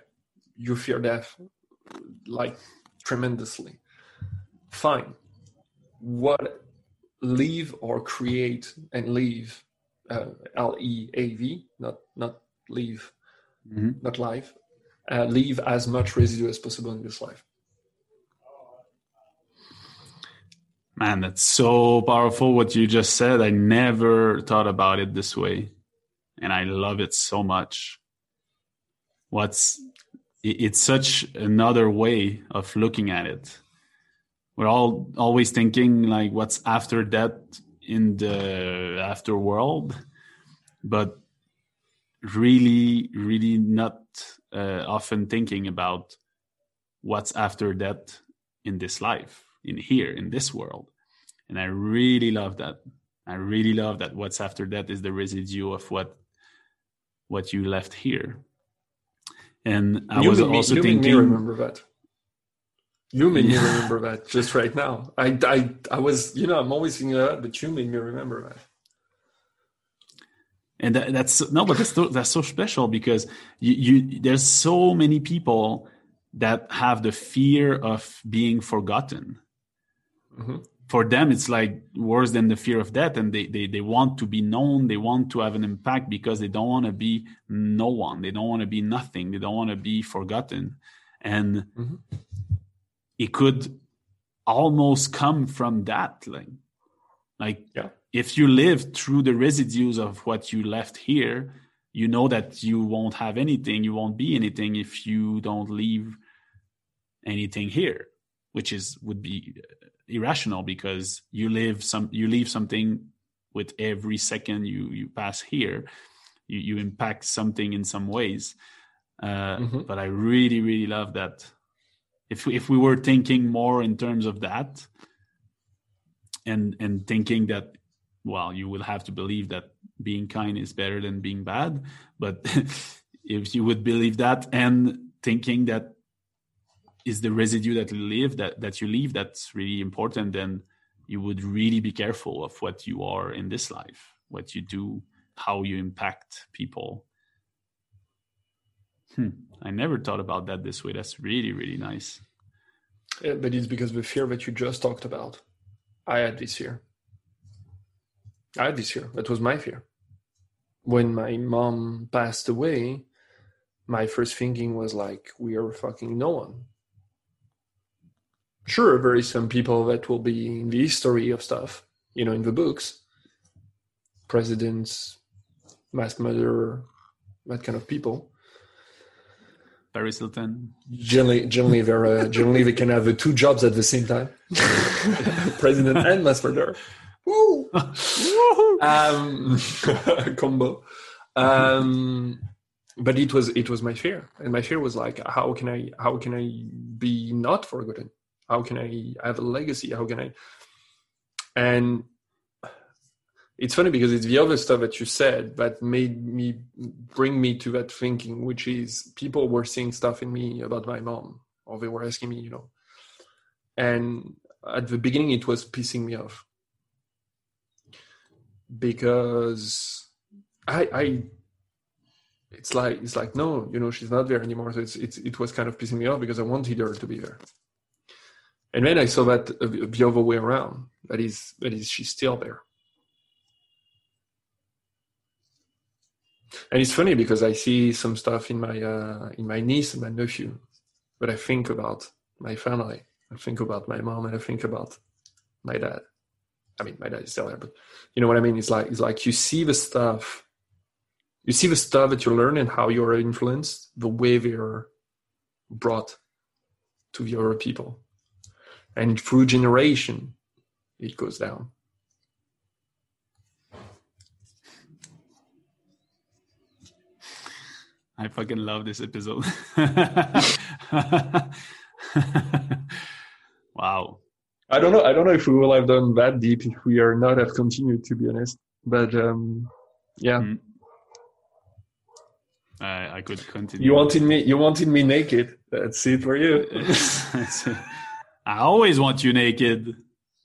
A: you fear death like tremendously. Fine. What leave or create and leave uh, L E A V, not not leave,
B: Mm-hmm.
A: not live. Uh, leave as much residue as possible in this life.
B: Man, that's so powerful what you just said. I never thought about it this way. And I love it so much. What's it's such another way of looking at it. We're all always thinking like what's after death in the afterworld, but really, really not uh, often thinking about what's after death in this life, in here, in this world. And I really love that. I really love that what's after death is the residue of what what you left here. And I
A: you
B: was also
A: you
B: thinking
A: made me remember that. You made me [laughs] remember that just right now. I, I, I was, you know, I'm always thinking that, but you made me remember that.
B: And that, that's no but that's so, that's so special because you, you there's so many people that have the fear of being forgotten
A: Mhm.
B: for them it's like worse than the fear of death and they, they they want to be known they want to have an impact because they don't want to be no one they don't want to be nothing they don't want to be forgotten and
A: Mhm.
B: it could almost come from that like like
A: Yeah.
B: If you live through the residues of what you left here you know that you won't have anything you won't be anything if you don't leave anything here which is would be uh, irrational because you live some you leave something with every second you you pass here you you impact something in some ways uh,
A: Mhm.
B: but i really really love that if we, if we were thinking more in terms of that and and thinking that well you will have to believe that being kind is better than being bad but [laughs] if you would believe that and thinking that is the residue that you leave that that you leave that's really important then you would really be careful of what you are in this life what you do how you impact people hmm. i never thought about that this way that's really really nice
A: Yeah, but it's because the fear that you just talked about. I had this fear. I had this fear. That was my fear. When my mom passed away, my first thinking was like, we are fucking no one. Sure, there is some people that will be in the history of stuff, you know, in the books. Presidents, mass murderer, that kind of people.
B: paris hilton
A: Generally, generally, they're uh, generally they can have the two jobs at the same time, [laughs] president and mass murderer. Woo! um, [laughs] combo. Um, but it was it was my fear, and my fear was like, how can I how can I be not forgotten? How can I have a legacy? How can I? And it's funny because it's the other stuff that you said that made me bring me to that thinking, which is people were seeing stuff in me about my mom, or they were asking me, you know. And at the beginning, it was pissing me off because I, I, it's like it's like no, you know, she's not there anymore. So it's, it's it was kind of pissing me off because I wanted her to be there. And then I saw that the other way around. That is that is she's still there. and it's funny because I see some stuff in my uh, in my niece and my nephew, but I think about my family. I think about my mom and I think about my dad. I mean, my dad is still there, but you know what I mean. It's like it's like you see the stuff, you see the stuff that you learn and how you are influenced, the way they are brought to the other people, and through generation, it goes down.
B: I fucking love this episode. [laughs] wow.
A: I don't know. I don't know if we will have done that deep if we are not have continued, to be honest. But um, yeah,
B: Mm. I, I could continue.
A: you wanted me. You wanted me naked. That's it for you. [laughs]
B: I always want you naked.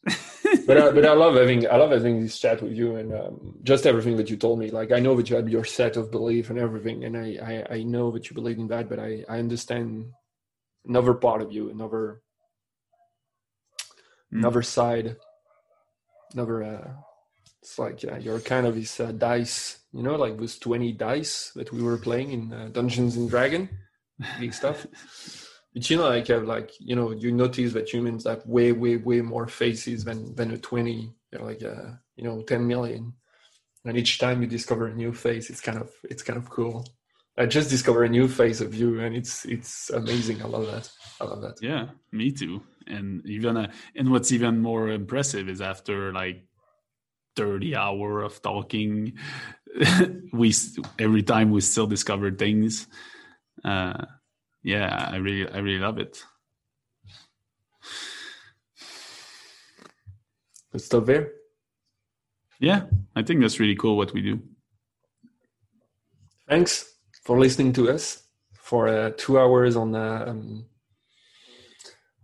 B: [laughs]
A: but I, but I love having I love having this chat with you and um, just everything that you told me. Like I know that you had your set of belief and everything, and I I, I know that you believe in that. But I I understand another part of you, another. Another side, another uh, It's like uh, you're kind of this uh, dice, you know, like those 20 dice that we were playing in uh, Dungeons and Dragon, big stuff. [laughs] But you know, like have like you know, you notice that humans have way, way, way more faces than than a 20, like uh, you know, 10 million. And each time you discover a new face, it's kind of it's kind of cool. I just discovered a new face of you, and it's it's amazing. I love that. I love that.
B: Yeah, me too. And even uh, and what's even more impressive is after like 30 hour of talking [laughs] we every time we still discover things uh yeah i really i really love it.
A: It's still there.
B: Yeah i think that's really cool what we do.
A: Thanks for listening to us for uh, two hours on uh, um,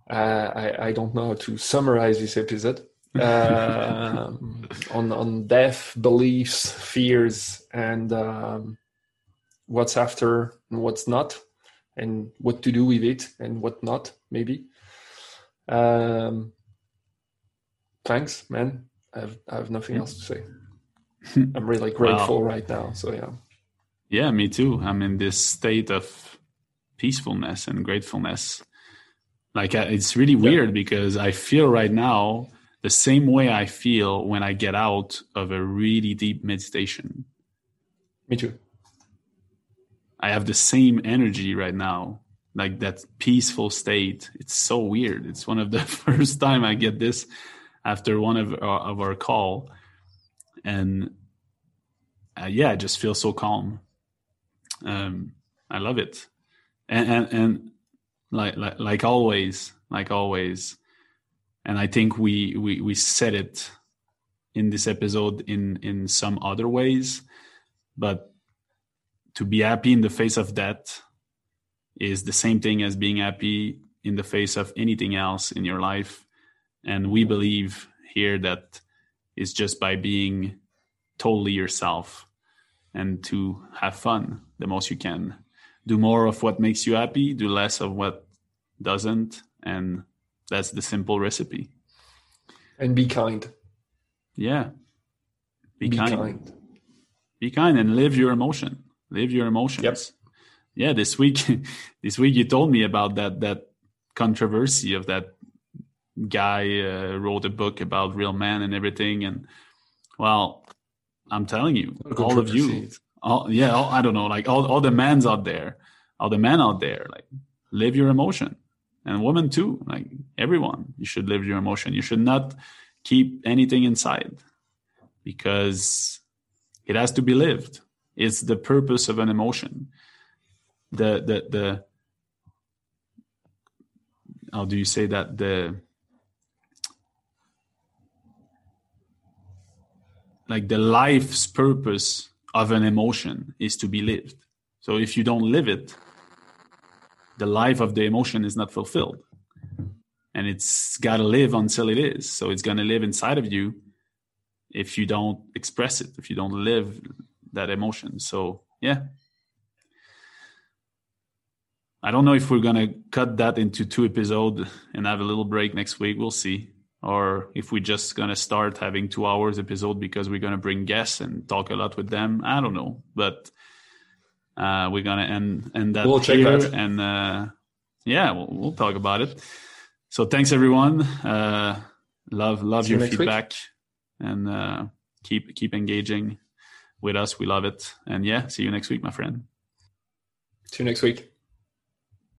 A: uh, I, I don't know how to summarize this episode uh, [laughs] on on death, beliefs, fears, and um, what's after and what's not, and what to do with it and what not, maybe. Um, thanks, man. I have, I have nothing else to say. [laughs] I'm really grateful wow. right now. So yeah.
B: Yeah, me too. I'm in this state of peacefulness and gratefulness. Like it's really weird yeah. because I feel right now the same way I feel when I get out of a really deep meditation.
A: Me too.
B: I have the same energy right now, like that peaceful state. It's so weird. It's one of the [laughs] first time I get this after one of our, uh, of our call, and uh, yeah, I just feel so calm. Um, I love it, and and, and like, like like always, like always, and I think we we we said it in this episode in in some other ways, but to be happy in the face of death is the same thing as being happy in the face of anything else in your life, and we believe here that is just by being totally yourself and to have fun the most you can do more of what makes you happy do less of what doesn't and that's the simple recipe.
A: And be kind.
B: Yeah. Be, be kind. kind. Be kind and live your emotion. Live your emotions. Yep. Yeah, this week [laughs] this week you told me about that that controversy of that guy uh, wrote a book about real men and everything and well i'm telling you all of you all, yeah all, i don't know like all, all the men's out there all the men out there like live your emotion. And women too like everyone you should live your emotion. You should not keep anything inside because it has to be lived. It's the purpose of an emotion. The the the how do you say that? The like the life's purpose of an emotion is to be lived. So if you don't live it the life of the emotion is not fulfilled. And it's got to live until it is. So it's going to live inside of you if you don't express it if you don't live that emotion. So yeah. I don't know if we're going to cut that into two episodes and have a little break next week. We'll see or if we're just going to start having two hours episode because we're going to bring guests and talk a lot with them i don't know but uh, we're gonna end end that we'll check that. and uh, yeah, we'll, we'll, talk about it. So thanks everyone. Uh, love love See your you feedback, week. and uh, keep keep engaging with us. We love it, and yeah, see you next week, my friend.
A: See you next week.